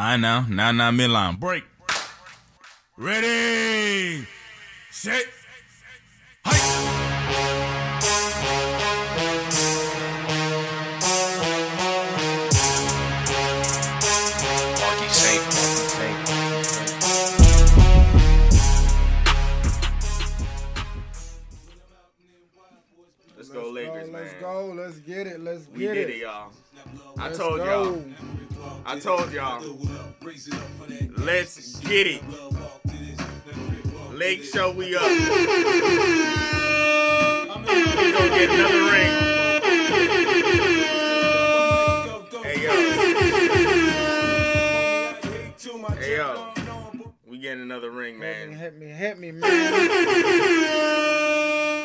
I know. Now, now, midline. Break. Ready. Set. Hike. Marky safe, Marky safe. Let's go, Lakers, man. let's go. Let's get it. Let's We get did it. it, y'all. I Let's told go. y'all. I told y'all. Let's get it. Lake show we up. We gonna get another ring. Hey yo. Hey yo. We getting another ring, man. hit me, hit me, man.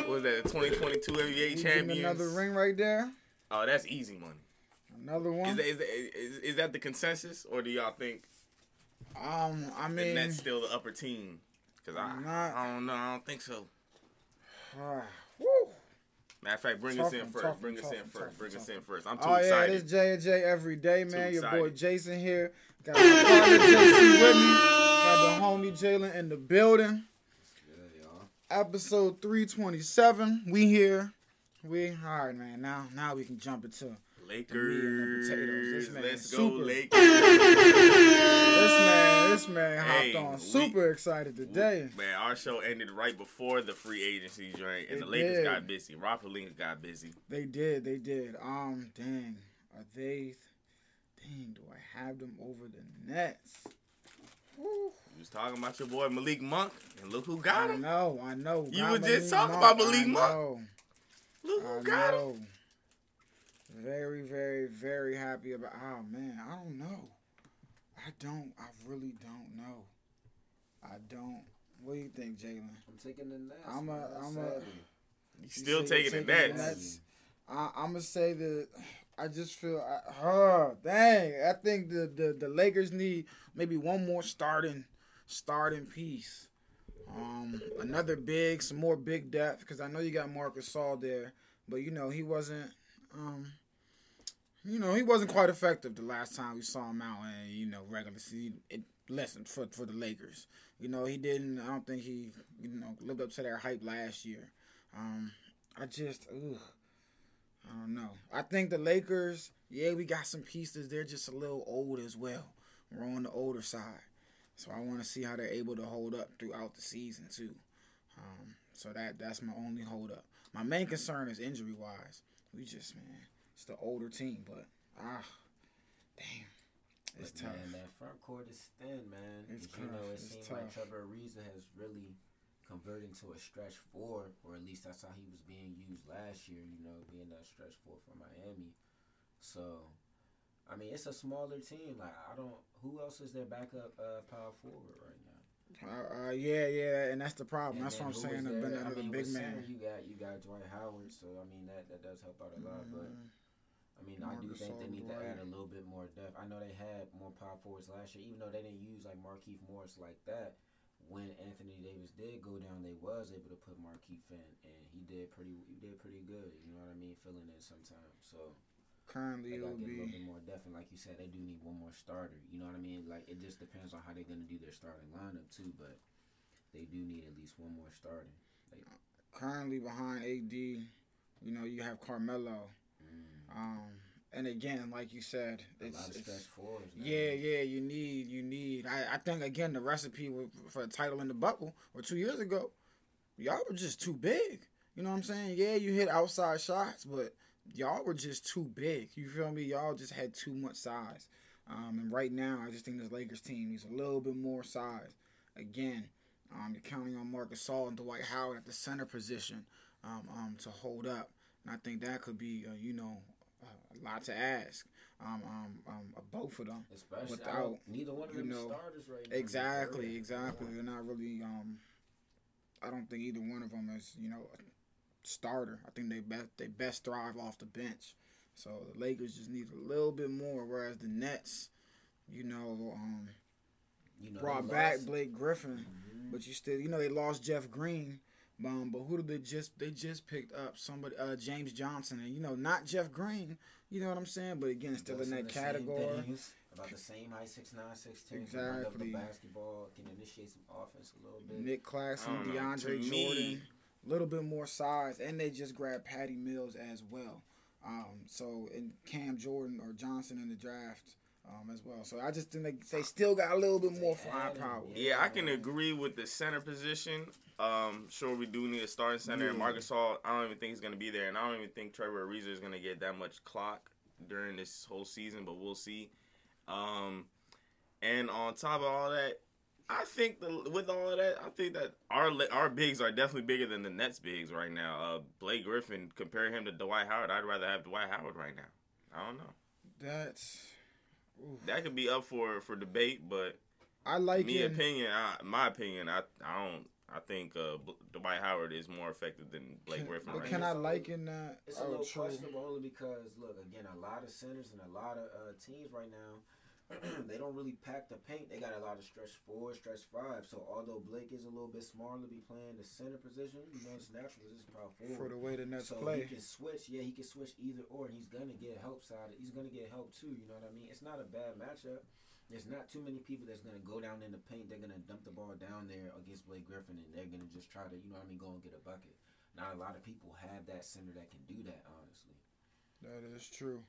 What was that? The 2022 NBA champion. Another ring right there. Oh, that's easy money. Another Is one. that, is, that, is, is that the consensus, or do y'all think Um, I the mean, Nets still the upper team? Because I, Not- I don't know. I don't think so. ah, woo. Matter of fact, bring Tough us in one, first. tough bring one, us in tough one, first. Bring one, us in first. I'm too Oh yeah, excited. this J and J every day, man. Too Your boy. Jason here. Got my partner JC with me. Got the homie Jalen in the building. Episode 327. We here. We all right, man. Now, now we can jump into Lakers. potatoes. This man Let's go, super. Lakers. this man. This man hopped Hey, on. we- Super excited today. Man, our show ended right before the free agency joint, and It the Lakers did. got busy. Rob Pelinka got busy. They did. They did. Um, dang. Are they? Dang. Do I have them over the Nets? Woo. You was talking about your boy Malik Monk, and look who got I him. know. I know. You were just talking about Malik I Monk. know. Look who I got him. Know. Very, very, very happy about. Oh man, I don't know. I don't. I really don't know. I don't. What do you think, Jalen? I'm taking the Nets. I'm a- man. I'm a- You still You say taking you're it taking that. the Nets? I, I'm gonna say that I just feel, I, oh, dang, I think the, the the Lakers need maybe one more starting starting piece. Um, another big, some more big depth because I know you got Marc Gasol there, but you know he wasn't, um, you know he wasn't quite effective the last time we saw him out in you know regular season. It lessened for for the Lakers. You know he didn't. I don't think he you know lived up to their hype last year. Um, I just, ugh, I don't know. I think the Lakers, yeah, we got some pieces. They're just a little old as well. We're on the older side, so I want to see how they're able to hold up throughout the season too. Um, so that that's my only hold up. My main concern is injury wise. We just man, it's the older team, but ah, damn, it's But, tough. Man, that front court is thin, man. It's 'Cause, you know, tough. it seems like Trevor Ariza has really converted into a stretch four, or at least that's how he was being used last year. You know, being that stretch four for Miami. So, I mean, it's a smaller team. Like I don't. Who else is their backup uh, power forward right now? Uh, uh, yeah, yeah, and that's the problem. And that's what I'm saying. been there? I mean, big man. You got you got Dwight Howard, so I mean that that does help out a lot. But Mm, I mean, I do think they need to add a little bit more depth. I know they had more power forwards last year, even though they didn't use like Markieff Morris like that. When Anthony Davis did go down, they was able to put Markieff in, and he did pretty. He did pretty good. You know what I mean? Filling in sometimes. So Currently, they it to would get a little bit more depth, and like you said, they do need one more starter. You know what I mean? Like it just depends on how they're gonna do their starting lineup too, but they do need at least one more starter. currently behind AD. You know, you have Carmelo. Um, and again, like you said, A it's, lot of it's yeah, yeah. You need, you need. I, I think again, the recipe for a title in the bubble or two years ago, y'all were just too big. You know what I'm saying? Yeah, you hit outside shots, but y'all were just too big. You feel me? Y'all just had too much size. Um, and right now, I just think this Lakers team needs a little bit more size. Again, um, you're counting on Marc Gasol and Dwight Howard at the center position um, um, to hold up, and I think that could be, uh, you know, a lot to ask. Um, um, um, both of them. Especially without, neither one of you them know, starters right now. Exactly, exactly. They're not really. Um, I don't think either one of them is, you know, a starter. I think they best they best thrive off the bench. So the Lakers just need a little bit more, whereas the Nets, you know, um, You know, brought back Blake Griffin, Mhm. but you still, you know, they lost Jeff Green. Um, but who did they just? They just picked up somebody, uh, James Johnson, and you know, not Jeff Green. You know what I'm saying? But again, still in Those are that the same category. things. About the same height, six nine, six ten. Can run the Exactly. basketball. Can initiate some offense a little bit. Nick Claxton, I know. DeAndre Jordan, a little bit more size, and they just grabbed Patty Mills as well. Um, so and Cam Jordan or Johnson in the draft um, as well. So I just think they, they still got a little bit more firepower. Yeah, I can agree with the center position. Um, sure, we do need a starting center. And Yeah. Marc Gasol, I don't even think he's going to be there. And I don't even think Trevor Ariza is going to get that much clock during this whole season, but we'll see. Um, and on top of all that, I think the, with all of that, I think that our our bigs are definitely bigger than the Nets bigs right now. Uh, Blake Griffin, compare him to Dwight Howard. I'd rather have Dwight Howard right now. I don't know. That's That could be up for for debate, but I like me it. opinion, I, my opinion, I I don't. I think uh, B- Dwight Howard is more effective than Blake Can, Griffin. but Right can now. I liken that? It's a Oh, little true. questionable only because look again, a lot of centers and a lot of uh, teams right now, they don't really pack the paint. They got a lot of stretch four, stretch five. So although Blake is a little bit smaller to be playing the center position, you know, his natural position is power For the way the Nets so play. he can switch. Yeah, he can switch either or, and he's gonna get help side. He's gonna get help too. You know what I mean? It's not a bad matchup. There's not too many people that's gonna go down in the paint. They're gonna dump the ball down there against Blake Griffin, and they're gonna just try to, you know what I mean, go and get a bucket. Not a lot of people have that center that can do that. Honestly, That is true.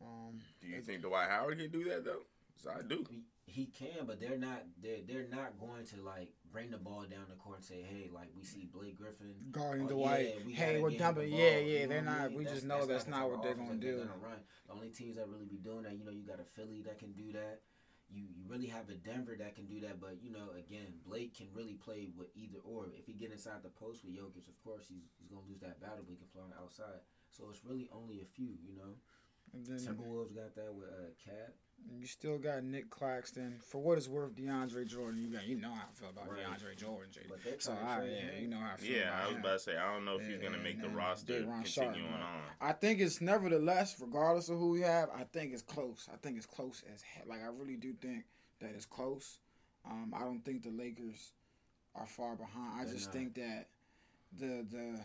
Um, Do you think Dwight Howard can do that though? 'Cause I do. he, he can, but they're not. They're they're not going to like bring the ball down the court and say, hey, like we see Blake Griffin guarding Oh, Dwight. yeah, we hey, we're get him dumping. the Yeah, yeah. you They're know what I not. mean? We That's- just know that's, the not type what they're gonna do. They're gonna run. The only teams that really be doing that, you know, you got a Philly that can do that. You you really have a Denver that can do that, but you know, again, Blake can really play with either or. If he get inside the post with Jokic, of course he's he's gonna lose that battle, but he can play on the outside. So it's really only a few, you know. And then Timberwolves got that with uh, KAT. You still got Nick Claxton. For what it's worth, DeAndre Jordan. You got you know how I feel about Right. DeAndre Jordan, J. So I, yeah, you know how I feel Yeah, about I was him. about to say I don't know if he's gonna make the and roster Day'Ron Sharpe, continuing on. I think it's nevertheless, regardless of who we have, I think it's close. I think it's close as he- like I really do think that it's close. Um, I don't think the Lakers are far behind. I They're just not. think that the the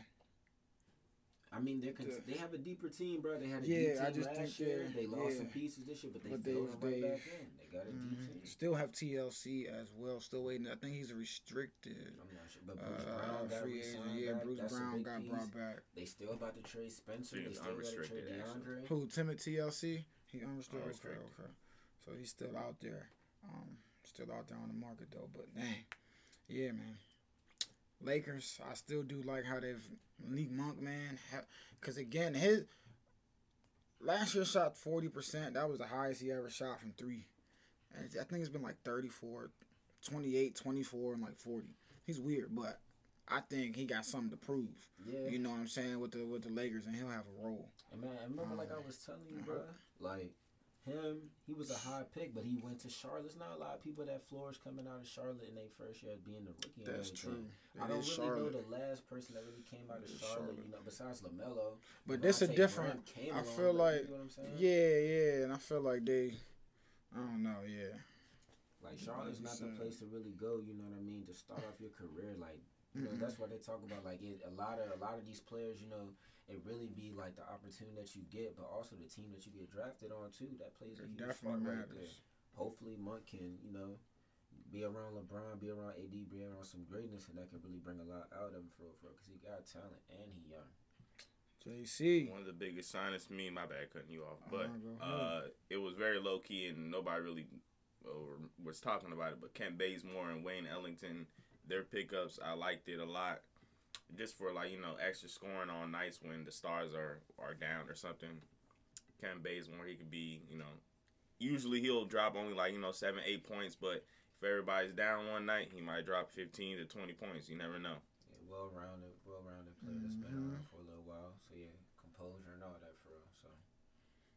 I mean, they're con- The- they have a deeper team, bro. They had a Yeah, deep team I just last year. they're- They lost some pieces this year, but they But filled they've- them right back they've- in. They got a deep mhm, team. still have TLC as well. Still waiting. I think he's restricted. I'm not sure, but Bruce Uh, Brown got free agent. Yeah, back. Bruce That's Brown got piece. brought back. They still about to trade Spencer. He They still got to trade unrestricted, actually. Who Timid TLC? He unrestricted. Oh, okay, Unrestricted. okay. So he's still out there. Um, still out there on the market though. But dang, yeah, man. Lakers, I still do like how they've Malik Monk, man. Because again, his last year shot forty percent. That was the highest he ever shot from three. And I think it's been like 34, 28, 24, and like forty. He's weird, but I think he got something to prove. Yeah. You know what I'm saying with the with the Lakers, and he'll have a role. And man, I remember like I um, was telling you, uh-huh. bro. Like him, he was a high pick, but he went to Charlotte. There's not a lot of people that flourish coming out of Charlotte in their first year being a rookie. That's everything. true. I don't really Charlotte. know the last person that really came out of Charlotte, Charlotte. you know, besides Lamelo. But this a different. Graham came I along, feel like, you know what I'm saying? yeah, yeah, and I feel like they, I don't know, yeah. Like Charlotte's not the place to really go. You know what I mean? To start off your career, like you know, that's what they talk about. Like it, a lot of a lot of these players, you know, it really be like the opportunity that you get, but also the team that you get drafted on too. That plays a It huge definitely part right there. Hopefully, Monk can you know be around LeBron, be around AD, be around some greatness, and that can really bring a lot out of him for for because he got talent and he young. JC. One of the biggest signings to me, my bad cutting you off, but Uh-huh, go uh, it was very low key and nobody really or was talking about it. But Kent Bazemore and Wayne Ellington, their pickups, I liked it a lot. Just for like you know extra scoring on nights when the stars are are down or something. Kent Bazemore, he could be you know. Usually he'll drop only like you know seven eight points, but if everybody's down one night, he might drop fifteen to twenty points. You never know. Yeah, well rounded, well rounded player that's been around for a little while. So yeah, composure and all that for real. So.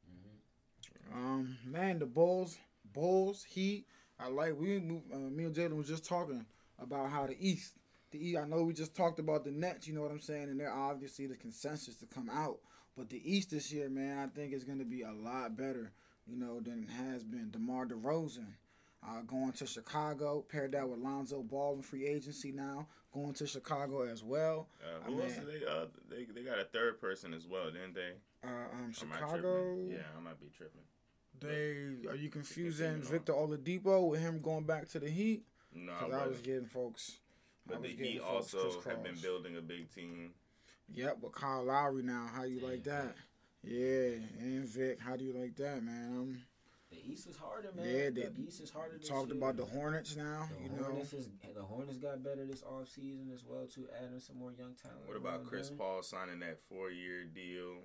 hmm Um, man, the Bulls, Bulls, Heat. I like we. Uh, me and Jalen was just talking about how the East, the East. I know we just talked about the Nets. You know what I'm saying, and they're obviously the consensus to come out. But the East this year, man, I think is going to be a lot better. You know than it has been. DeMar DeRozan. Uh, going to Chicago, paired that with Lonzo Ball in free agency now, going to Chicago as well. Uh, I who else mean- did they, uh, they they got a third person as well, didn't they? Uh, um, am I Chicago. Yeah, I might be tripping. They are you confusing. Victor Oladipo with him going back to the Heat? No, Because I brother. was getting folks. But the Heat also have been building a big team. Yep, with Kyle Lowry now. How you like that? Yeah, and Vic, how do you like that, man? I'm The East is harder, man. Yeah, the they East is harder. This talked year. about the Hornets now. The you know, Hornets is the Hornets got better this offseason as well too, adding some more young talent. What about Chris there. Paul signing that four year deal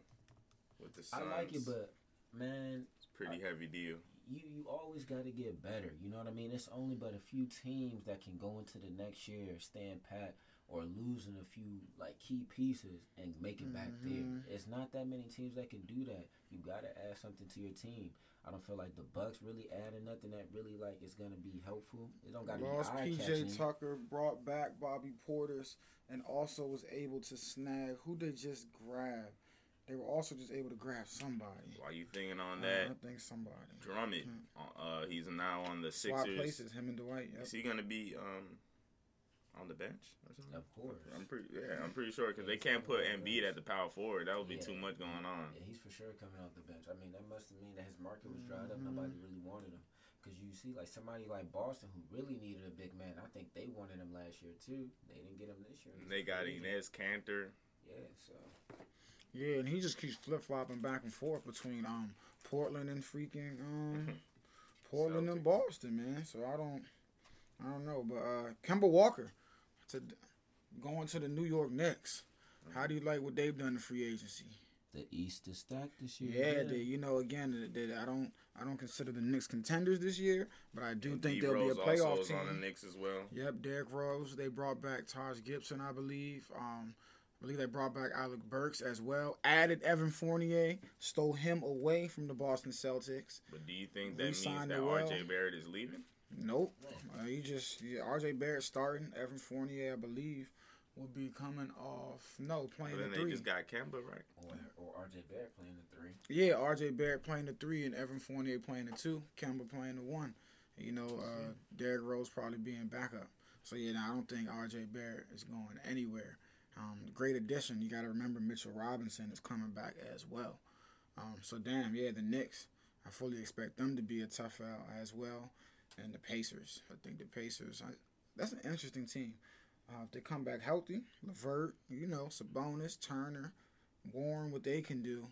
with the Suns? I like it, but man, it's a pretty heavy deal. You you always got to get better. You know what I mean? It's only but a few teams that can go into the next year, stand pat, or losing a few like key pieces and make it back there. Mhm. It's not that many teams that can do that. You got to add something to your team. I don't feel like the Bucks really adding nothing that really like is gonna be helpful. It don't got to be PJ catching. Tucker, brought back Bobby Portis and also was able to snag who they just grabbed. They were also just able to grab somebody. Why you thinking on Uh, that? I think somebody. Drummond, uh, he's now on the Swap Sixers. places, him and Dwight. Yep. Is he gonna be um on the bench or something? Of course. I'm pretty yeah, I'm pretty sure because Yeah, they can't put coming off the Embiid at the power forward. That would be Yeah. too much going on. Yeah, he's for sure coming off the bench. I mean, that must mean that his market was dried up. Mhm. Nobody really wanted him. Because you see, like somebody like Boston who really needed a big man. I think they wanted him last year too. They didn't get him this year. They got He's free. Enes Kanter. Yeah, so Yeah, and he just keeps flip flopping back and forth between um Portland and freaking um Portland and Boston, man. So I don't, I don't know. But uh Kemba Walker, to going to the New York Knicks. How do you like what they've done in free agency? the East is stacked this year. Yeah, they, you know, again, they, they- I don't, I don't consider the Knicks contenders this year, but I do And think D they'll be a playoff also is team. on the Knicks as well. Yep, Derrick Rose. They brought back Taj Gibson, I believe. Um, I believe they brought back Alec Burks as well. Added Evan Fournier, stole him away from the Boston Celtics. But do you think that means Re-signed that Noel. RJ Barrett is leaving? Nope. Uh, you just yeah, RJ Barrett starting. Evan Fournier, I believe, will be coming off. No, But playing then the they three. just got Kemba, right? or, or RJ Barrett playing the three. Yeah, RJ Barrett playing the three and Evan Fournier playing the two. Kemba playing the one. You know, uh, Derrick Rose probably being backup. So yeah, no, I don't think RJ Barrett is going anywhere. Um, great addition. You got to remember Mitchell Robinson is coming back as well. Um, so damn, yeah, the Knicks. I fully expect them to be a tough out as well, and the Pacers. I think the Pacers. I, that's an interesting team. Uh, if they come back healthy, Levert, you know, Sabonis, Turner, Warren, what they can do.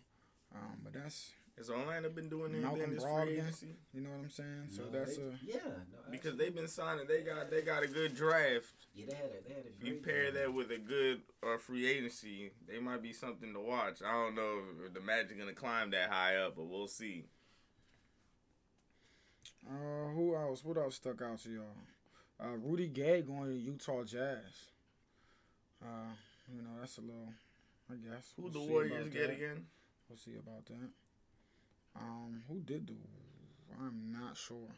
Um, but that's Has Orlando been doing anything Malcolm this free agency? you know what I'm saying. So No, that's they- a yeah, no, Because they've been signing, they got they got a good draft. yeah they had a they had a If you pair draft. that with a good uh, free agency, they might be something to watch. I don't know if the Magic gonna climb that high up, but we'll see. Uh, who else? What else stuck out to y'all? Uh, Rudy Gay going to Utah Jazz. Uh, you know that's a little, I guess. Who We'll the Warriors get that. again? We'll see about that. Um, who did the? I'm not sure.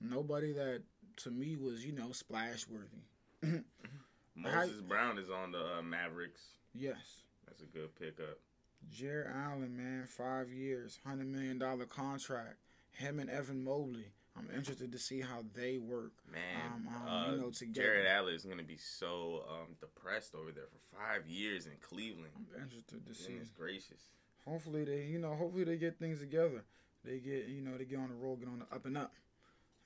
Nobody that to me was you know splash worthy. Moses Brown is on the uh, Mavericks. Yes. That's a good pickup. Jarrett Allen, man, five years, hundred million dollar contract. Him and Evan Mobley. I'm interested to see how they work. Man, Um, um, uh, you know, together. Jarrett Allen is gonna be so um, depressed over there for five years in Cleveland. I'm interested to see. Goodness gracious. Hopefully they, you know, hopefully they get things together. They get, you know, they get on the road, get on the up and up.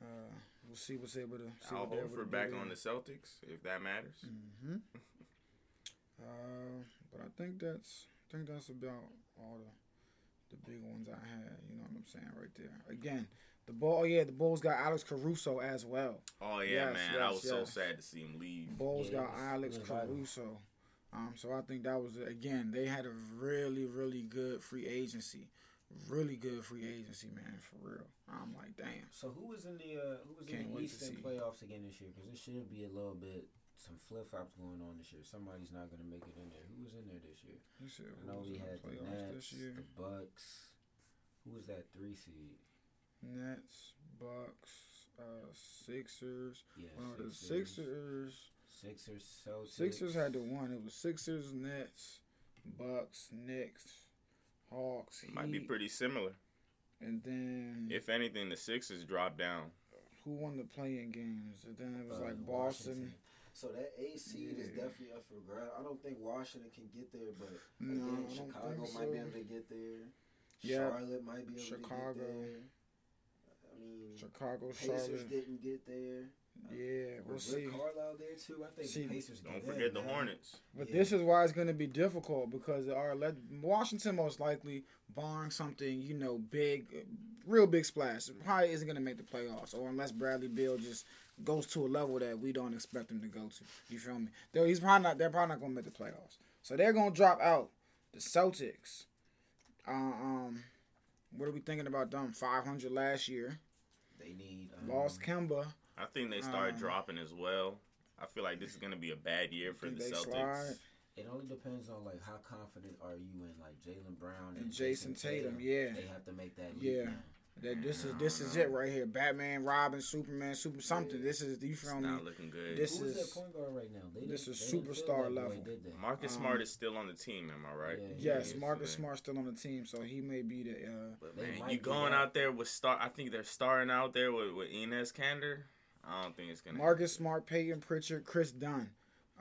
Uh, we'll see what's able to. See Al what they're able to Horford do back on the Celtics, if that matters. hmm uh, but I think that's, I think that's about all the, the big ones I had. You know what I'm saying right there. Again, the ball. Yeah, the Bulls got Alex Caruso as well. Oh yeah, Yes, man, I yes, was so sad to see him leave. Bulls Yeah, got Alex it was. Caruso. Um, so I think that was again they had a really really good free agency, really good free agency man for real. I'm like damn. So who was in the uh, who was Can't in the Eastern playoffs again this year? Because it should be a little bit some flip flops going on this year. Somebody's not going to make it in there. Who was in there this year? I know we had the Nets, this year? the Bucks. Who was that three seed? Nets, Bucks, uh, Sixers. Yeah, Well, the Sixers. Sixers. Sixers, Celtics. Sixers had the one. It was Sixers, Nets, Bucks, Knicks, Hawks, It might be pretty similar. and then If anything, the Sixers dropped down. who won the playing games? And then it was uh, like Boston. Washington. So that A seed is definitely up for grab. I don't think Washington can get there, but No, again, I Chicago think might be able to get there. Yeah. Charlotte might be able Chicago. to get there. I mean, Chicago, Pacers Charlotte. didn't get there. Yeah, we'll Was see. Rick Carlisle there too? I think See, the Pacers. Don't get forget in, the man. Hornets. But Yeah. this is why it's going to be difficult because our let Washington most likely barring something you know big, uh, real big splash, probably isn't going to make the playoffs, or unless Bradley Beal just goes to a level that we don't expect him to go to. You feel me? Though he's probably not. They're probably not going to make the playoffs, so they're going to drop out. The Celtics. Uh, um, what are we thinking about them? Five hundred last year. They need. Um, Lost Kemba. I think they start Um, dropping as well. I feel like this is gonna be a bad year for the they Celtics. slide? It only depends on like how confident are you in like Jaylen Brown and, And Jayson Tatum, yeah. They have to make that. Yeah. now. That this is this is know. it right here. Batman, Robin, Superman, super something. This is you It's me? not looking good. This Who is is- that point guard right now? They this is they didn't fill superstar that level. did? Marcus Um, Smart is still on the team. Am I right? Yeah, Yes, He is Marcus today. Smart's still on the team, so he may be the. Uh, But man, you going out there with star? I think they're starting out there with with Enes Kanter. I don't think it's gonna. Marcus Smart, Payton Pritchard, Kris Dunn,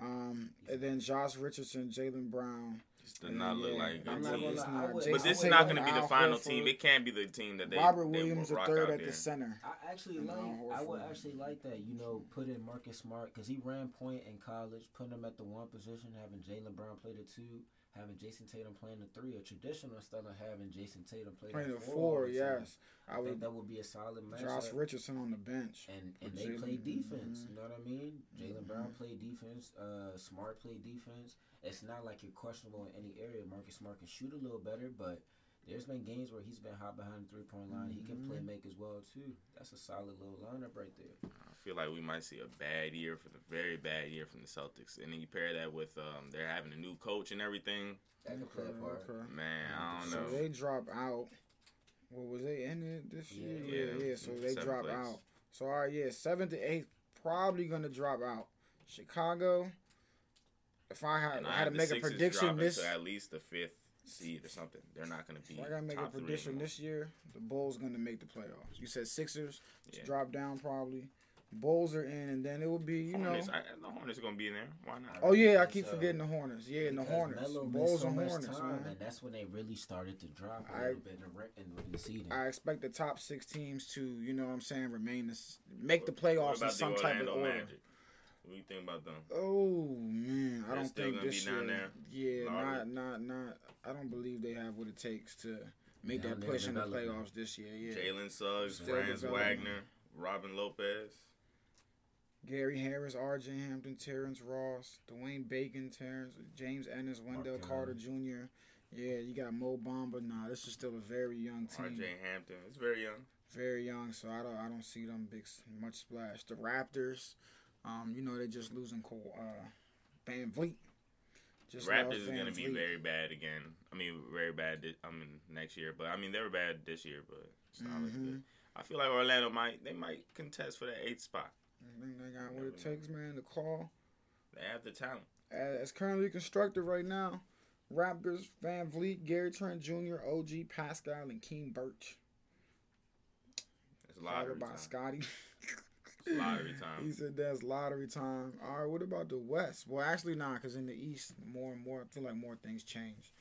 um, and then Josh Richardson, Jaylen Brown. This does not look Yeah, like a I'm good not team. gonna It's lie, not. Would- But this is not going to be the final team. It can't be the team that they. Robert they Williams will the rock third at there. the center. I actually like. I would Horford. actually like that. You know, put in Marcus Smart because he ran point in college, putting him at the one position, having Jaylen Brown play the two, having Jayson Tatum playing the three, a traditional instead of having Jayson Tatum play Playing the four. four, all the time. yes. I I think would. that would be a solid matchup. Josh Richardson on the bench. and and they play Jalen. defense. You know what I mean? Jalen Mhm. Brown played defense. Uh, Smart played defense. It's not like you're questionable in any area. Marcus Smart can shoot a little better, but there's been games where he's been hot behind the three point line. He can play Mhm. make as well too. That's a solid little lineup right there. I feel like we might see a bad year for the very bad year from the Celtics, and then you pair that with um, they're having a new coach and everything. That could play a part. okay. Man, I don't So know. they drop out. What was they in it this Yeah. year? Yeah, Yeah, yeah. So they seventh drop place. out. So all right, yeah, seventh to eighth probably gonna drop out. Chicago. If I had, I I had to make a Sixers prediction this, to at least the fifth seed or something. They're not going to be. if I gotta make a top three prediction this year, the Bulls gonna make the playoffs. You said Sixers Yeah. drop down probably. Bulls are in, and then it will be you know. I, the Hornets are going to be in there. Why not? Oh yeah, I keep so. forgetting the uh, Hornets. Yeah, and the Because Hornets, Melo Bulls so and Hornets, time, man. and that's when they really started to drop a I- little bit in the, re- in the seeding. I expect the top six teams to, you know what I'm saying, remain this, make the playoffs in some the type of Orlando order. Magic? What do you think about them? Oh man, I They're don't think gonna this be down year. there? Yeah, Lottery? not not not. I don't believe they have what it takes to make Down that push in the playoffs this year. Yeah, Jalen Suggs, Still Franz. Wagner, Robin Lopez. Gary Harris, R.J. Hampton, Terrence Ross, Dwayne Bacon, Terrence James Ennis, Wendell Mark Carter Jr. Yeah, you got Mo Bamba. Nah, this is still a very young team. R.J. Hampton. It's very young. very young, so I don't I don't see them big much splash. The Raptors, um, you know they're just losing Ko- uh, VanVleet. Just Raptors is to be very bad again. I mean, very bad. This, I mean, next year, but I mean they were bad this year, but it's not Mhm. good. I feel like Orlando might they might contest for that eighth spot. I think they got what it takes, man. To call They have the talent. as, as currently constructed right now. Raptors, VanVleet, Gary Trent Jr., OG Pascal, and Khem Birch. It's lottery Followed by time. Scotty. It's lottery time. He said that's lottery time. All right, what about the West? Well, actually not, because in the East, more and more, I feel like more things change.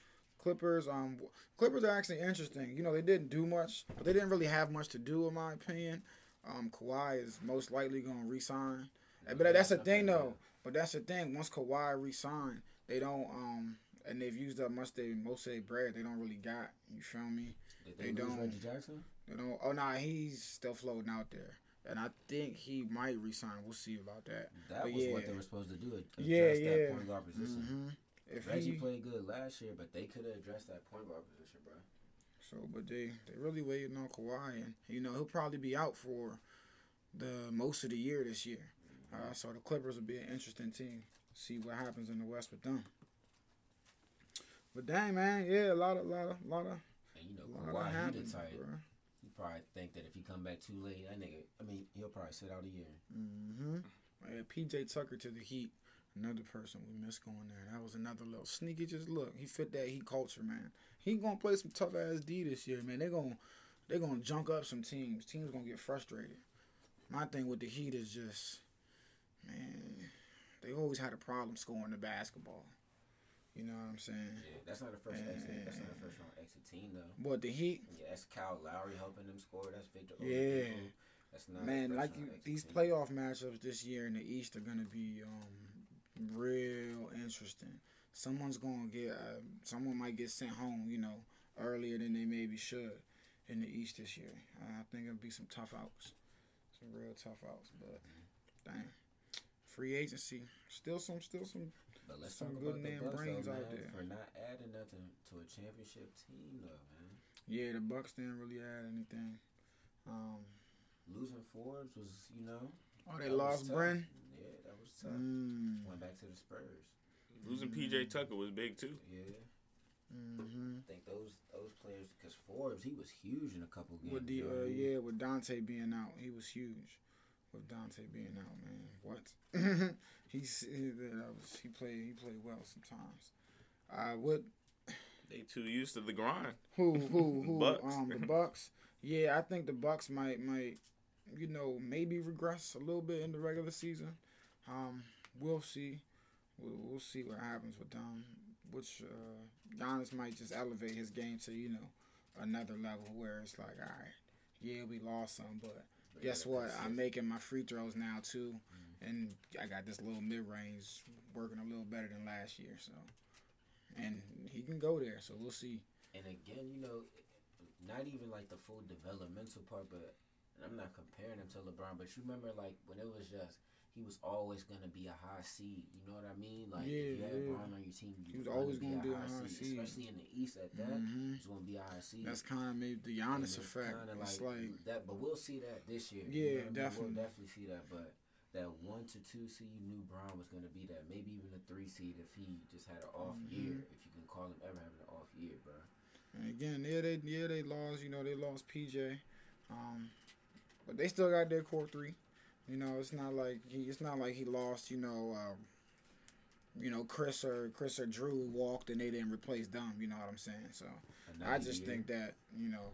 Clippers, um, Clippers are actually interesting. You know, they didn't do much, but they didn't really have much to do, in my opinion. Um, Kawhi is most likely going to resign, but that's the thing, though. But that's the thing. Once Kawhi resign, they don't, um, and they've used up much they most of their bread. They don't really got. You feel me? Did they they, don't- Reggie Jackson? You know, oh nah, he's still floating out there, and I think he might resign. We'll see about that. That But was what they were supposed to do. Address Yeah, that yeah. point guard position. hmm If Reggie he, played good last year, but they could have addressed that point guard position, bro. So, but they they really waiting on Kawhi, and you know he'll probably be out for the most of the year this year. Uh, so the Clippers will be an interesting team. See what happens in the West with them. But dang man, yeah, a lot of, lot of, lot of, And you know, lot of Kawhi, he the type. bro. You probably think that if he come back too late, that nigga. I mean, he'll probably sit out a year. Mm-hmm. Yeah, PJ Tucker to the Heat. Another person we missed going there. That was another little sneaky. Just look, he fit that Heat culture, man. He gonna play some tough ass D this year, man. They gonna they gonna junk up some teams. Teams gonna get frustrated. My thing with the Heat is just, man, they always had a problem scoring the basketball. You know what I'm saying? Yeah, that's not the first exit. That's not the first round exit team though. What the Heat? Yeah, that's Kyle Lowry helping them score. That's Victor. Yeah. That's not Man, like you, these team. playoff matchups this year in the East are gonna be um real interesting. Someone's gonna get, uh, someone might get sent home, you know, earlier than they maybe should in the East this year. I think it'll be some tough outs, some real tough outs. But dang, free agency, still some, still some. Some good name Bucks, brains though, out there. for not adding nothing to a championship team, though, man. Yeah, the Bucks didn't really add anything. Um, Losing Forbes was, you know. oh, they lost. Bren. Yeah, was tough. Mm, Went back to the Spurs. Losing PJ Tucker was big too. Yeah, hmm I think those those players, because Forbes, he was huge in a couple games. With the uh, what I mean? yeah, with Dante being out, he was huge. With Dante being out, man, what? He's he, that was, he played he played well sometimes. Uh, what? They too used to the grind. Who who who? Bucks. Um, the Bucks. Yeah, I think the Bucks might might you know maybe regress a little bit in the regular season. Um, we'll see. We'll, we'll see what happens with them. Which uh, Giannis might just elevate his game to you know another level where it's like, all right, yeah, we lost some, but guess what? I'm making my free throws now too, and I got this little mid range working a little better than last year. So, and he can go there. So we'll see. And again, you know, not even like the full developmental part, but and I'm not comparing him to LeBron, but you remember like when it was just he was always gonna be a high seed. You know what I mean? Like if you had yeah. Bron on your team, He you was always gonna be a high seed. especially in the East at that. Mhm. He's gonna be a high seed. That's kind of maybe the Giannis effect. kinda It's like, that, but we'll see that this year. Yeah, you know what I mean? definitely. We'll definitely see that, but. That one to two seed, you knew Brown was going to be that. Maybe even a three seed if he just had an off Mhm. year, if you can call him ever having an off year, bro. and again, yeah, they yeah they lost. You know, they lost PJ, um, but they still got their core three. You know, it's not like he. It's not like he lost. You know, um, you know Chris or Chris or Drew walked and they didn't replace them. You know what I'm saying? So I just year. think that you know,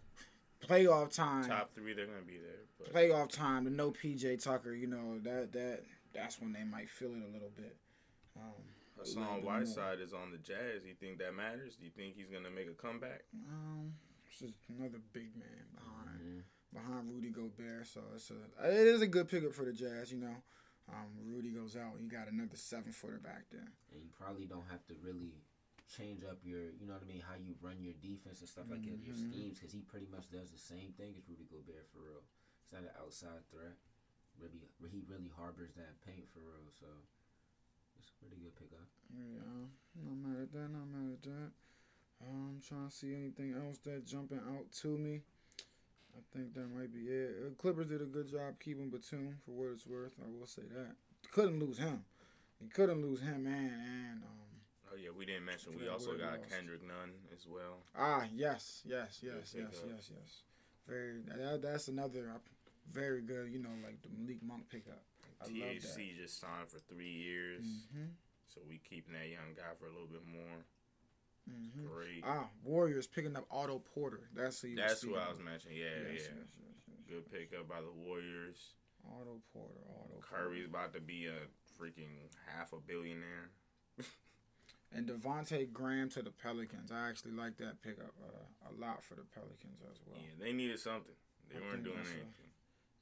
playoff time. Top three, they're gonna be there. But playoff time to no PJ Tucker, you know that that that's when they might feel it a little bit. Um, a little Hassan bit. Whiteside is on the Jazz. You think that matters? Do you think he's gonna make a comeback? Um, it's just another big man behind Mhm. behind Rudy Gobert, so it's a it is a good pickup for the Jazz. You know, um, Rudy goes out, you got another seven footer back there. and you probably don't have to really change up your, you know what I mean, how you run your defense and stuff like that, your Mhm. schemes, because he pretty much does the same thing as Rudy Gobert for real. He's not an outside threat. Really, he really harbors that paint for real. So it's a pretty good pickup. Yeah, not mad at that. Not mad at that. I'm trying to see anything else that jumping out to me. I think that might be it. Uh, Clippers did a good job keeping Batum for what it's worth. I will say that. Couldn't lose him. You couldn't lose him, man. And um, Oh yeah, we didn't mention we also got lost. Kendrick Nunn as well. ah, yes, yes, yes, Good yes, yes, yes. Very. That, that's another very good. You know, like the Malik Monk pickup. I love that. THT just signed for three years, hmm so we keeping that young guy for a little bit more. Hmm Great. Ah, Warriors picking up Otto Porter. That's who. You That's who I was mentioning. Yeah, Yes, yeah. yes, yes. Good pickup by the Warriors. Otto Porter, Otto Curry's Porter. about to be a freaking half a billionaire. And Devonte Graham to the Pelicans. I actually like that pickup uh, a lot for the Pelicans as well. Yeah, they needed something. They I weren't doing that's a- anything.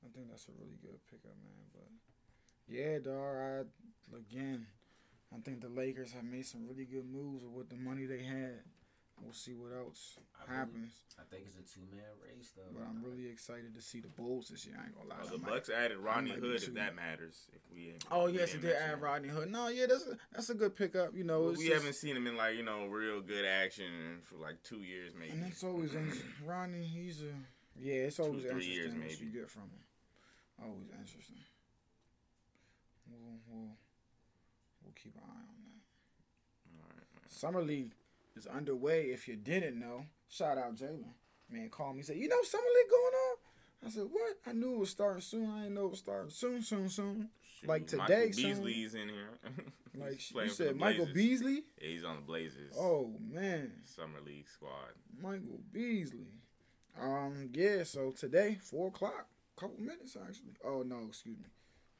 I think that's a really good pickup, man. But yeah, dog. I again, I think the Lakers have made some really good moves with the money they had. We'll see what else I really- happens. I think it's a two man race though. But I'm really excited to see the Bulls this year. I ain't gonna lie. Oh, I the might- Bucks added Rodney might Hood, if that matters. If we, Oh we yes, he didn't did mention add. Rodney Hood. No, yeah, that's a, that's a good pickup. You know, But it's we just- haven't seen him in like you know real good action for like two years maybe. And it's always interesting. Rodney, he's a yeah. It's always three interesting years, what maybe. you get from him. Always interesting. We'll we'll, we'll keep an eye on that. Alright. Summer League is underway. If you didn't know, shout out Jalen. Man, called me. And said, "You know Summer League going on." I said, "What? I knew it was starting soon. I didn't know it was starting soon, soon, soon." Shoot, Like today, Michael. Beasley's in here. Like you playing for the said, Michael Beasley. Yeah, he's on the Blazers. Oh man, Summer League squad. Michael Beasley. Um, yeah, so today, four o'clock, couple minutes actually. Oh no, excuse me.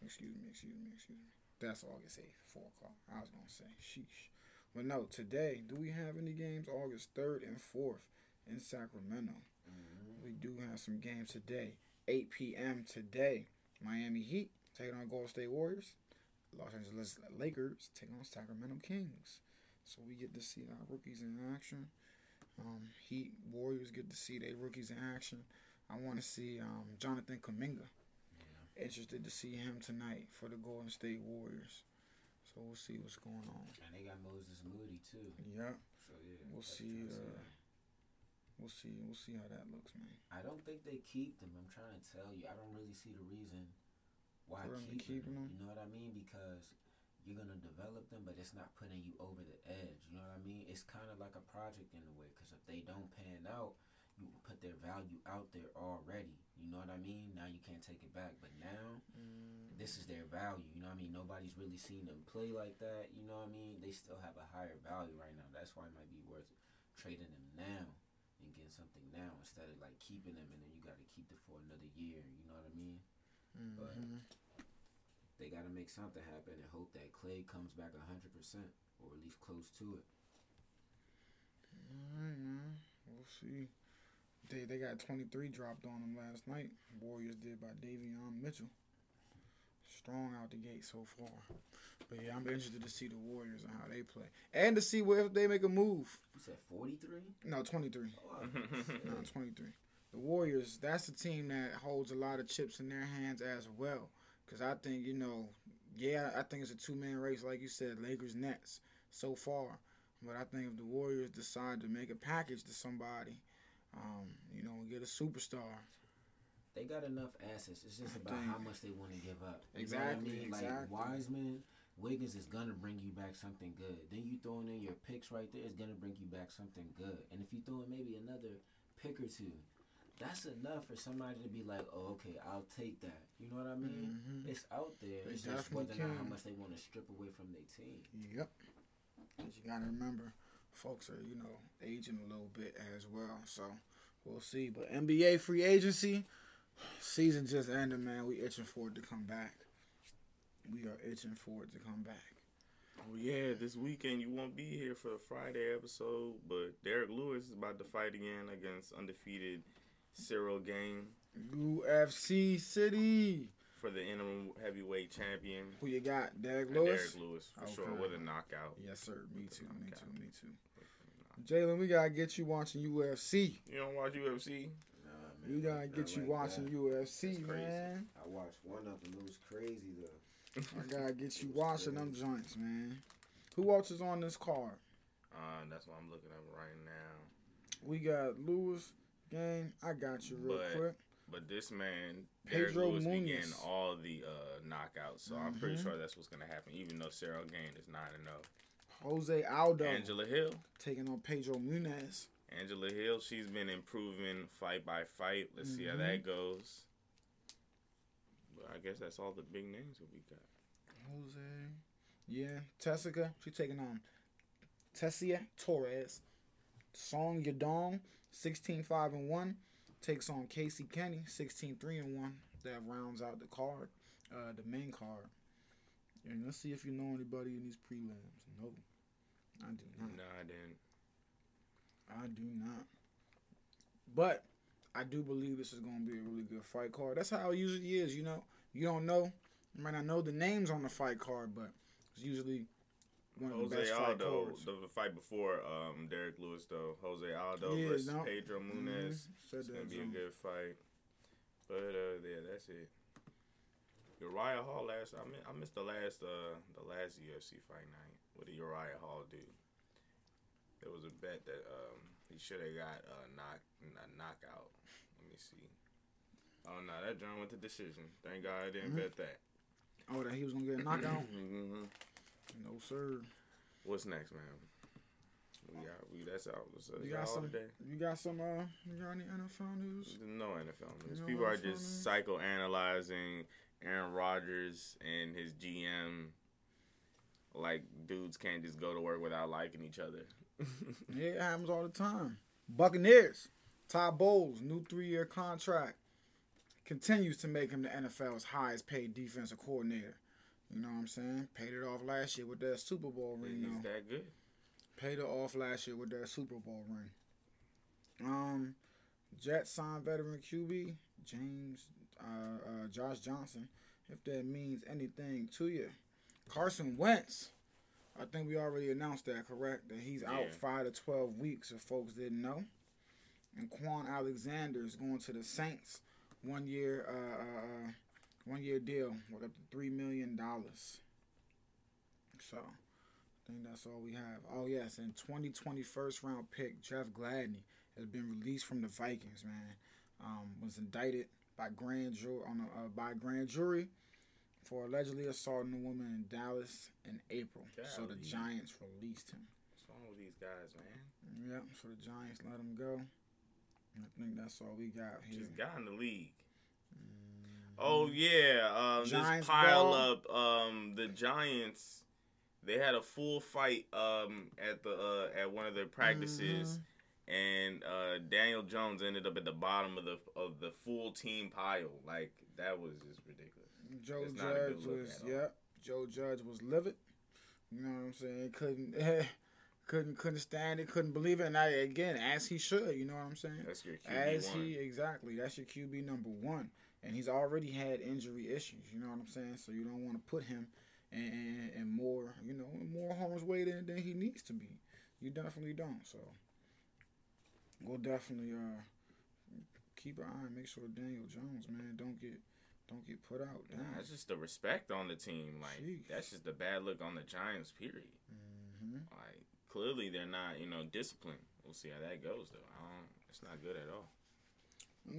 Excuse me, excuse me, excuse me. That's August eighth, four o'clock. I was gonna say, sheesh. But no, today, do we have any games August 3rd and 4th in Sacramento? Mhm. We do have some games today. 8 p.m. today. Miami Heat taking on Golden State Warriors. Los Angeles Lakers taking on Sacramento Kings. So we get to see our rookies in action. Um, Heat Warriors get to see their rookies in action. I want to see um, Jonathan Kuminga. Interested to see him tonight for the Golden State Warriors. So we'll see what's going on. And they got Moses Moody too. Yeah, So yeah, We'll see, uh, we'll see. We'll see how that looks, man. I don't think they keep them. I'm trying to tell you. I don't really see the reason why For them to keep keep them. them? You know what I mean? Because you're gonna develop them, but it's not putting you over the edge. You know what I mean? It's kind of like a project in a way. Because if they don't pan out, put their value out there already. You know what I mean? Now you can't take it back. But now this is their value. You know what I mean? Nobody's really seen them play like that. You know what I mean? They still have a higher value right now. That's why it might be worth trading them now and getting something now instead of like keeping them and then you got to keep them for another year. You know what I mean? But- Mhm. They got to make something happen and hope that Clay comes back 100% or at least close to it. All right, man. We'll see. They they got 23 dropped on them last night. Warriors did by Davion Mitchell. Strong out the gate so far. But yeah, I'm interested to see the Warriors and how they play. And to see what if they make a move. You said 43? No, 23. Oh, I was gonna say. No, 23. The Warriors, that's the team that holds a lot of chips in their hands as well. Because I think, you know, yeah, I think it's a two man race, like you said, Lakers Nets so far. But I think if the Warriors decide to make a package to somebody, um, you know, get a superstar. They got enough assets. It's just about how much they want to give up. You Exactly, know what I mean? Like exactly. Wiseman, Wiggins is gonna bring you back something good. Then you throwing in your picks right there is gonna bring you back something good. And if you throw in maybe another pick or two, that's enough for somebody to be like, oh, okay, I'll take that. You know what I mean? Mhm. It's out there. They it's just whether or not how much they want to strip away from their team. Yep. But you gotta remember, folks are you know aging a little bit as well. So we'll see. But NBA free agency season just ended, man. We itching for it to come back. We are itching for it to come back. Oh yeah, this weekend you won't be here for the Friday episode, but Derek Lewis is about to fight again against undefeated Ciryl Gane UFC City. For the interim heavyweight champion. Who you got? Derek Lewis. Derek Lewis for Okay. sure with a knockout. Yes, sir. Me too. Me Knockout. too. Me too. Jalen, we gotta get you watching UFC. You don't watch UFC? Nah, man, We gotta not get you like watching that. UFC, man. I watched one of them. It was crazy though. I gotta get you watching them joints, man. Who else is on this card? Uh, that's what I'm looking at right now. We got Lewis Gane. I got you real But- quick. But this man, Derek Pedro Lewis, be Munhoz. all the uh, knockouts. So I'm pretty Mhm. sure that's what's gonna happen. Even though Ciryl Gane is nine and zero. Jose Aldo Angela Hill, taking on Pedro Munhoz. Angela Hill, she's been improving fight by fight. Let's see how that goes. But I guess that's all the big names that we got. Jose. Yeah. Tessica. She taking on Tecia Torres. Song Yadong, 16-5 and 1. Takes on Casey Kenney, 16-3 and 1. That rounds out the card. Uh, the main card. And let's see if you know anybody in these prelims. No. I do not. No, I didn't. I do not. But I do believe this is going to be a really good fight card. That's how it usually is, you know. You don't know. You might not know the names on the fight card, but it's usually one of the Jose best Aldo, cards. the, the fight before um, Derek Lewis though. Jose Aldo Yeah, versus no. Pedro Munhoz. Mhm. It's gonna be a good fight. But uh, yeah, that's it. Uriah Hall last. I mean I missed the last uh the last UFC fight night. What did Uriah Hall do? There was a bet that um he should have got a knock a knockout. Let me see. Oh no, that John went to decision. Thank God I didn't Mhm. bet that. Oh, that he was going to get a knockout? hmm no, sir. What's next, man? We got we that's. That's, that's You got some, today. you got some, uh, you got any NFL news? No NFL news. No People are just news? psychoanalyzing Aaron Rodgers and his GM. Like dudes can't just go to work without liking each other. Yeah, it happens all the time. Buccaneers, Todd Bowles, new three-year contract, continues to make him the NFL's highest paid defensive coordinator. You know what I'm saying? Paid it off last year with that Super Bowl ring. Though. that good. Paid it off last year with that Super Bowl ring. Um, Jets signed veteran QB James uh, uh, Josh Johnson. If that means anything to you, Carson Wentz. I think we already announced that, correct? That he's out five to twelve weeks. If folks didn't know. And Kwon Alexander is going to the Saints. One year, uh, uh, uh, one year deal with up to three million dollars. So, I think that's all we have. Oh yes, and 2020 first round pick Jeff Gladney has been released from the Vikings. Man, um, was indicted by grand jury on a, uh, by grand jury for allegedly assaulting a woman in Dallas in April. So the Giants released him. What's wrong with these guys, man? Yep. So the Giants let him go. I think that's all we got here. Just got in the league. Oh yeah, um, this pile ball. up. Um, the Giants, they had a full fight um, at the uh, at one of their practices, and uh, Daniel Jones ended up at the bottom of the of the full team pile. Like that was just ridiculous. Joe It's not a good Judge was yep. Joe Judge was livid. You know what I'm saying? Couldn't couldn't couldn't stand it. Couldn't believe it. And I again, as he should. You know what I'm saying? That's your QB As one. he exactly. That's your QB number one. And he's already had injury issues. You know what I'm saying? So you don't want to put him in, in, in more, you know, in more harm's way than, than he needs to be. You definitely don't. So we'll definitely uh keep an eye and make sure Daniel Jones, man, don't get don't get put out. Nah, it's just the respect on the team. Like Sheesh. that's just the bad look on the Giants. Period. hmm Like clearly they're not, you know, disciplined. We'll see how that goes though. I don't, it's not good at all.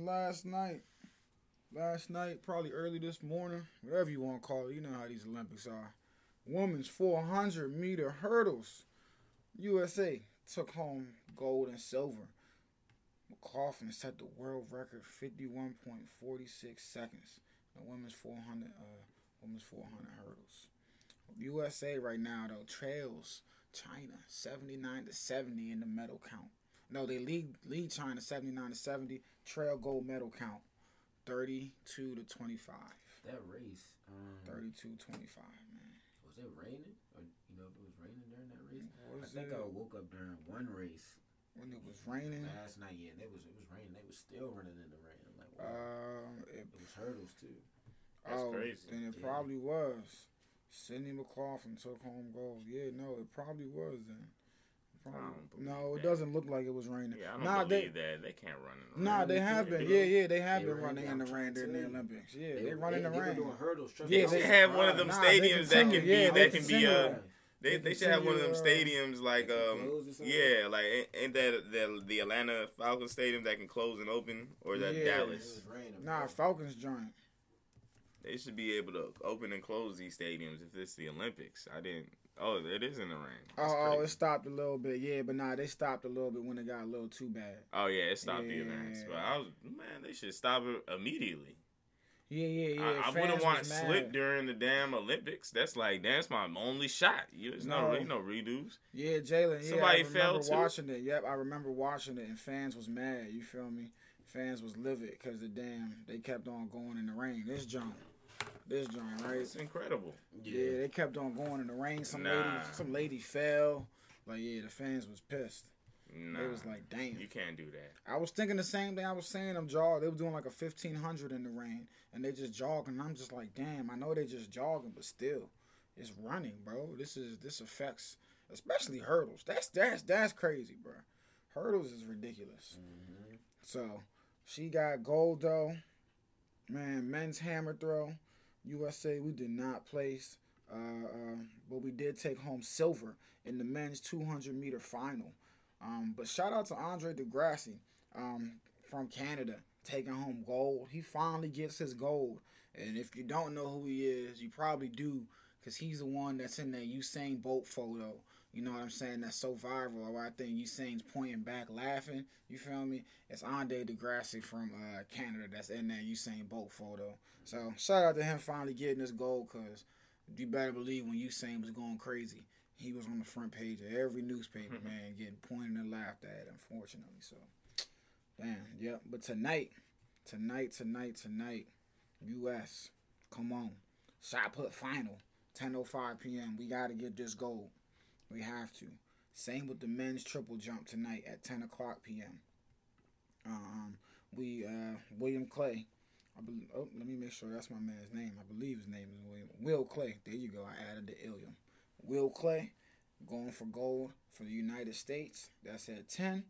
Last night, last night, probably early this morning, whatever you want to call it, you know how these Olympics are. Women's 400 meter hurdles. USA took home gold and silver. McLaughlin set the world record 51.46 seconds. The women's 400, uh, women's 400 hurdles. USA right now though trails China 79 to 70 in the medal count. No, they lead lead China 79 to 70. Trail gold medal count 32 to 25. That race, um, 32 25, man. was it raining? Or you know if it was raining during that race? Was I think it- I woke up during one race When it was raining, last night. Yeah, and it was it was raining. They was still running in the rain. I'm like, wow. um, it, it was hurdles too. That's oh, crazy. then it Yeah. probably was. Sydney McLaughlin took home gold. Yeah, no, it probably was then. Probably- no, it that. doesn't look like it was raining. Yeah, I don't nah, believe they, that. They can't run in the Nah, rain. they have been. Yeah, yeah, they have they been running in the rain during the. Olympics. Yeah, they, they, run in the rain. They doing hurdles. trust Yeah. They they- should have one of them Nah, stadiums that can be they that can be continue. uh they, They they should have one of them uh, stadiums like um close or something? yeah like ain't- ain't that the the Atlanta Falcons stadium that can close and open or is that Yeah. Dallas? was raining. Nah. Falcons giant. They should be able to open and close these stadiums if it's the Olympics. I didn't. Oh, it is in the rain. That's Oh, oh, it stopped a little bit. Yeah, but nah, they stopped a little bit when it got a little too bad. Oh yeah, it stopped the events. But I was man, they should stop it immediately. Yeah, yeah, yeah. I, I wouldn't want to slip during the damn Olympics. That's like that's my only shot. There's no, No. really no redos. Yeah, Jalen. Yeah, Somebody I fell, remember too? watching it. Yep, I remember watching it, and fans was mad. You feel me? Fans was livid because the damn they kept on going in the rain. This joint, this joint, right? It's incredible. Yeah, they kept on going in the rain. Some Nah. lady, some lady fell. Like yeah, the fans was pissed. Nah, They was like, damn. you can't do that. I was thinking the same thing. I was saying them jog. They were doing like a fifteen hundred in the rain, and they just jogging. And I'm just like, damn. I know they just jogging, but still, it's running, bro. This is this affects, especially hurdles. That's that's that's crazy, bro. Hurdles is ridiculous. Mhm. So she got gold though. Man, men's hammer throw. USA we did not place, uh, uh, but we did take home silver in the men's 200 meter final. Um, but shout out to Andre De Grasse um, from Canada taking home gold. He finally gets his gold. And if you don't know who he is, you probably do because he's the one that's in that Usain Bolt photo. You know what I'm saying? That's so viral. I think Usain's pointing back laughing. You feel me? It's Andre De Grasse from uh, Canada that's in that Usain Bolt photo. So shout out to him finally getting his gold because you better believe when Usain was going crazy, he was on the front page of every newspaper, man, getting pointed and laughed at, unfortunately. So, damn, yep. But tonight, tonight, tonight, tonight, U.S., come on. Shot put final, 10.05 p.m. We got to get this gold. We have to. Same with the men's triple jump tonight at 10 o'clock p.m. Um, we uh, William Claye. I oh, let me make sure that's my man's name. I believe his name is William Will Claye. There you go. I added the Illium. Will Claye going for gold for the United States. That's at 10.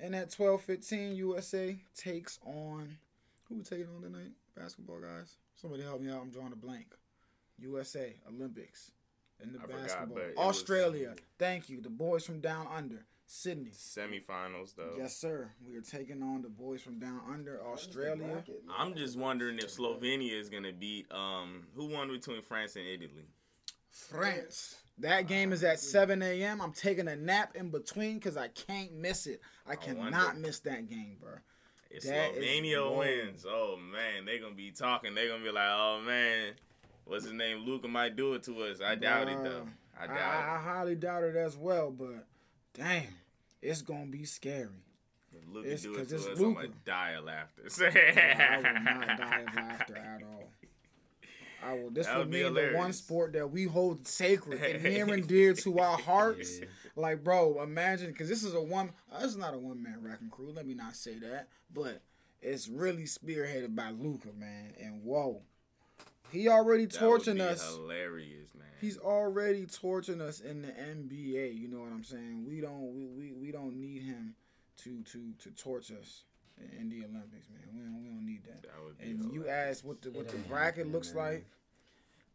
And at 12:15, USA takes on who taking on tonight? Basketball guys. Somebody help me out. I'm drawing a blank. USA Olympics in the I forgot, basketball. but it was- Australia. Thank you. The boys from down under. Sydney. Semifinals though. Yes, sir. We are taking on the boys from down under Australia. I'm just wondering if Slovenia is gonna beat um who won between France and Italy. France. That game is at 7 a.m. I'm taking a nap in between because I can't miss it. I cannot wonder. miss that game, bro. If That is Slovenia wins, oh man, they're gonna be talking. They're gonna be like, oh man, what's his name? Luka might do it to us. I doubt it though. I I, it. I highly doubt it as well, but damn, it's gonna be scary. Luka it's do it to us, I'm gonna die of laughter. I will not die of laughter at all. I will. This would would be the one sport that we hold sacred and near and dear to our hearts. Yeah. Like, bro, imagine because this is a one. Uh, this is not a one man wrecking crew. Let me not say that, but it's really spearheaded by Luka, man. And whoa, he already That would be us. Hilarious, man. He's already torching us in the NBA. You know what I'm saying? We don't we, we, we don't need him to to to torch us in the Olympics, man. We don't we don't need that. that would be And you hilarious. asked what the what It the bracket looks man. like.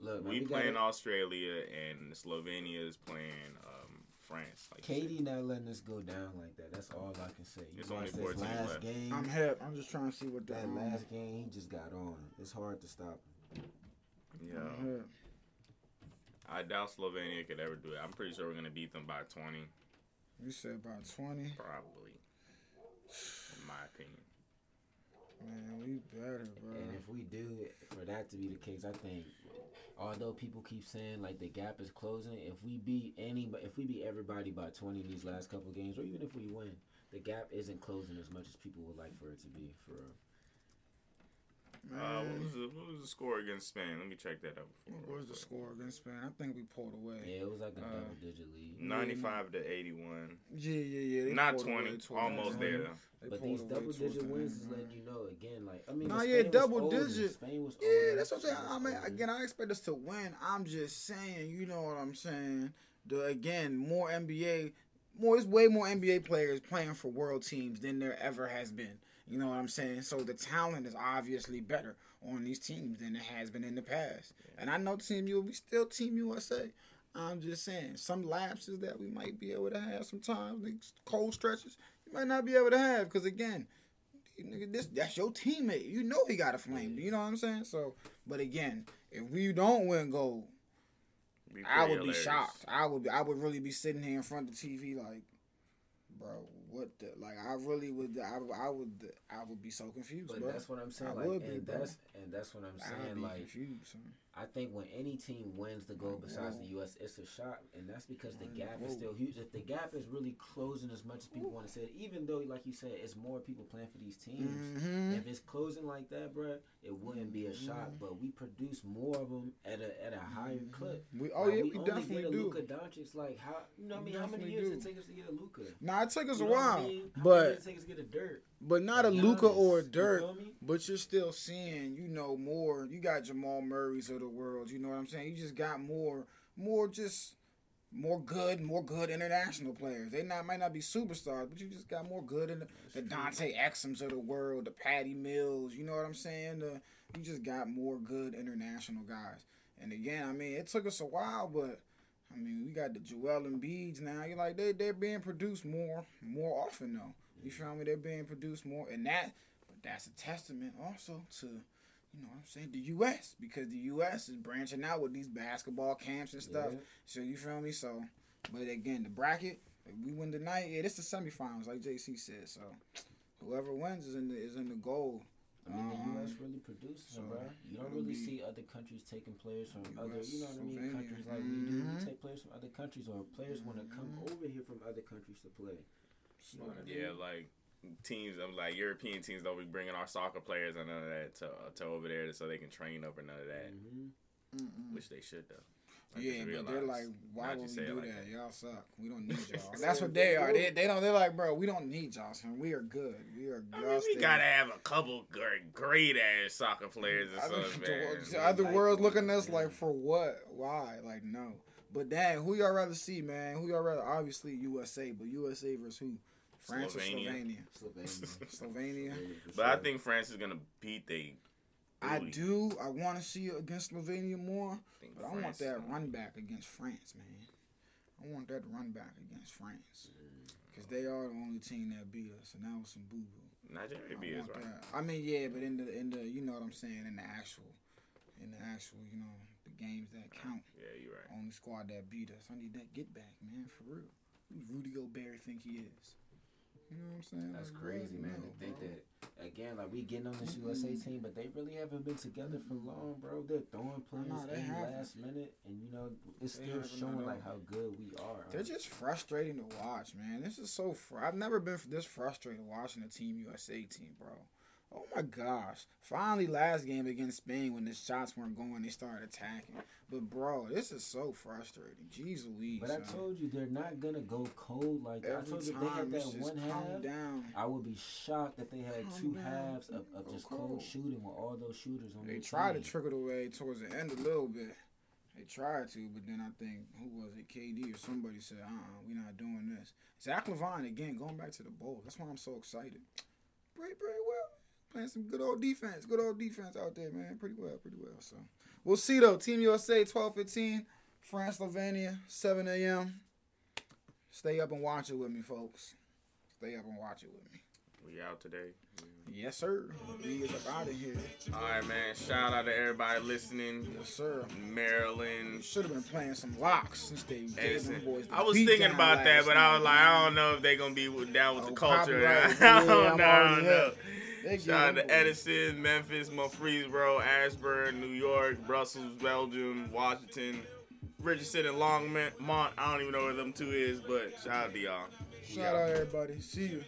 Look, man, we we playing got Australia and Slovenia is playing um, France. Like. KD not letting us go down like that. That's all I can say. You It's only watch this 14 last left. game. I'm hip. I'm just trying to see what the that um, last game, he just got on. It's hard to stop. Yeah, I'm hip. I doubt Slovenia could ever do it. I'm pretty sure we're gonna beat them by 20, You said about twenty. probably. In my opinion. Man, we better, bro. And if we do, for that to be the case, I think, although people keep saying like the gap is closing, if we beat any, if we beat everybody by twenty in these last couple games, or even if we win, the gap isn't closing as much as people would like for it to be. For real. Uh, what was the what was the score against Spain? Let me check that out. Before, what was the score against Spain? I think we pulled away. Yeah, it was like a Uh, double digit lead. Ninety-five to eighty-one. Yeah, yeah, yeah. they Not twenty. Almost the end. there. though. They But pulled these away double digit the wins is letting you know again. Like I mean, Nah, the yeah, Spain was double digit. Spain was Yeah, older. that's what I'm saying. I mean, again, I expect us to win. I'm just saying, you know what I'm saying. The again, more NBA, more it's way more NBA players playing for world teams than there ever has been. You know what I'm saying? So the talent is obviously better on these teams than it has been in the past. And I know Team U, we still Team USA. I'm just saying, some lapses that we might be able to have sometimes, these cold stretches, you might not be able to have because again, nigga, this that's your teammate. You know he got a flame. You know what I'm saying? So, but again, if we don't win gold, I would be shocked. I would I would really be sitting here in front of the TV like, bro, what the like? I really would. I, would- I would. I would be so confused, But bro. that's what I'm saying. I like, would be, and bro. that's and that's what I'm saying. be Like, confused. I think when any team wins the gold besides the U.S., it's a shock, and that's because the gap is still huge. If the gap is really closing as much as people want to say, it, even though, like you said, it's more people playing for these teams. Mhm. If it's closing like that, bruh, it wouldn't be a shock. Mm-hmm. But we produce more of them at a at a higher clip. We oh Like, yeah, we, only definitely get a do. Luka Doncic. Like how you know? what I mean, how many years do. it take us to get a Luka? Nah, it took us You a know while, mean? But years it take us to get a Dirk? but not a Luka or a you Dirk. feel me? But you're still seeing, you know, more. You got Jamal Murray's of the world. You know what I'm saying? You just got more, more just more good, more good international players. They not might not be superstars, but you just got more good in the, the Dante Exums of the world, the Patty Mills. You know what I'm saying? The, you just got more good international guys. And again, I mean, it took us a while, but I mean, we got the Joel Embiid's now. You're like they they're being produced more more often though. You feel me? They're being produced more, and that but that's a testament also to you know what I'm saying the U.S. because the U.S. is branching out with these basketball camps and stuff. Yeah. So you feel me? So, but again, the bracket we win tonight. Yeah, this the semifinals, like JC said. So whoever wins is in the is in the gold. I mean, the U.S. really produces so them, bro. You don't really see other countries taking players from US, other, you know what I mean, countries like we do. We Mhm. take players from other countries, or players want to come over here from other countries to play. You know what I mean? Yeah, like teams, I'm like European teams don't be bringing our soccer players and none of that to, to over there so they can train up or none of that, Mhm. Mm-mm. which they should though. I Yeah, but they're like, why would we you say it do like that? that. Y'all suck. We don't need y'all. That's what they are. They, they don't. They're like, bro, we don't need y'all. Son. We are good. We are. I mean, we gotta have a couple great, great ass soccer players or I mean, something, the, man. the other Like, world looking at us like, for what? Why? Like, no. But dang, who y'all rather see, man? Who y'all rather? Obviously USA, but USA versus who? France Slovenia. or Slovenia? Slovenia. Slovenia. for But I think France is gonna beat they. I do. I want to see it against Slovenia more, I but I want that run back against France, man. I want that run back against France mm. because they are the only team that beat us, and that was some boo boo. Nigeria I be is want right. that. I mean, yeah, but in the in the you know what I'm saying in the actual, in the actual you know the games that count. Yeah, you're right. Only squad that beat us. I need that get back, man, for real. Who Rudy Gobert think he is? You know what I'm saying? That's Like, crazy, man. No, to think bro. that again, like we getting on this USA mm-hmm. team, but they really haven't been together for long, bro. They're throwing players in last minute, and you know it's They still showing like how good we are. They're just frustrating to watch, man. This is so. Fr- I've never been this frustrated watching a Team USA team, bro. Oh my gosh! Finally, last game against Spain, when the shots weren't going, they started attacking. But bro, this is so frustrating. Jeez Louise. But I son. told you they're not gonna go cold like that. I every told you if they had that one half. down. I would be shocked that they had Calm two down. halves of, of just cold. cold shooting with all those shooters on the. They tried to team. trickle away towards the end a little bit. They tried to, but then I think who was it, KD or somebody said, "Uh, uh we're not doing this." Zach LaVine again going back to the bowl. That's why I'm so excited. Pretty, pretty well, playing some good old defense. Good old defense out there, man. Pretty well, pretty well. So we'll see though. Team USA 12-15, France Slovenia 7 a.m. Stay up and watch it with me, folks. Stay up and watch it with me. We out today. Yes, sir. We is up out of here. All right, man. Shout out to everybody listening. Yes, sir. Maryland. Should have been playing some locks since they gave them boys. the I was thinking about that, but I was like, I don't know if they're gonna be down with Oh, the culture. Don't Yeah. I don't know. Hip. They give Shout out them to Edison, Memphis, Murfreesboro, Ashburn, New York, Brussels, Belgium, Washington, Richardson, and Longmont. I don't even know where them two is, but shout out to y'all. Shout out. out everybody. See you.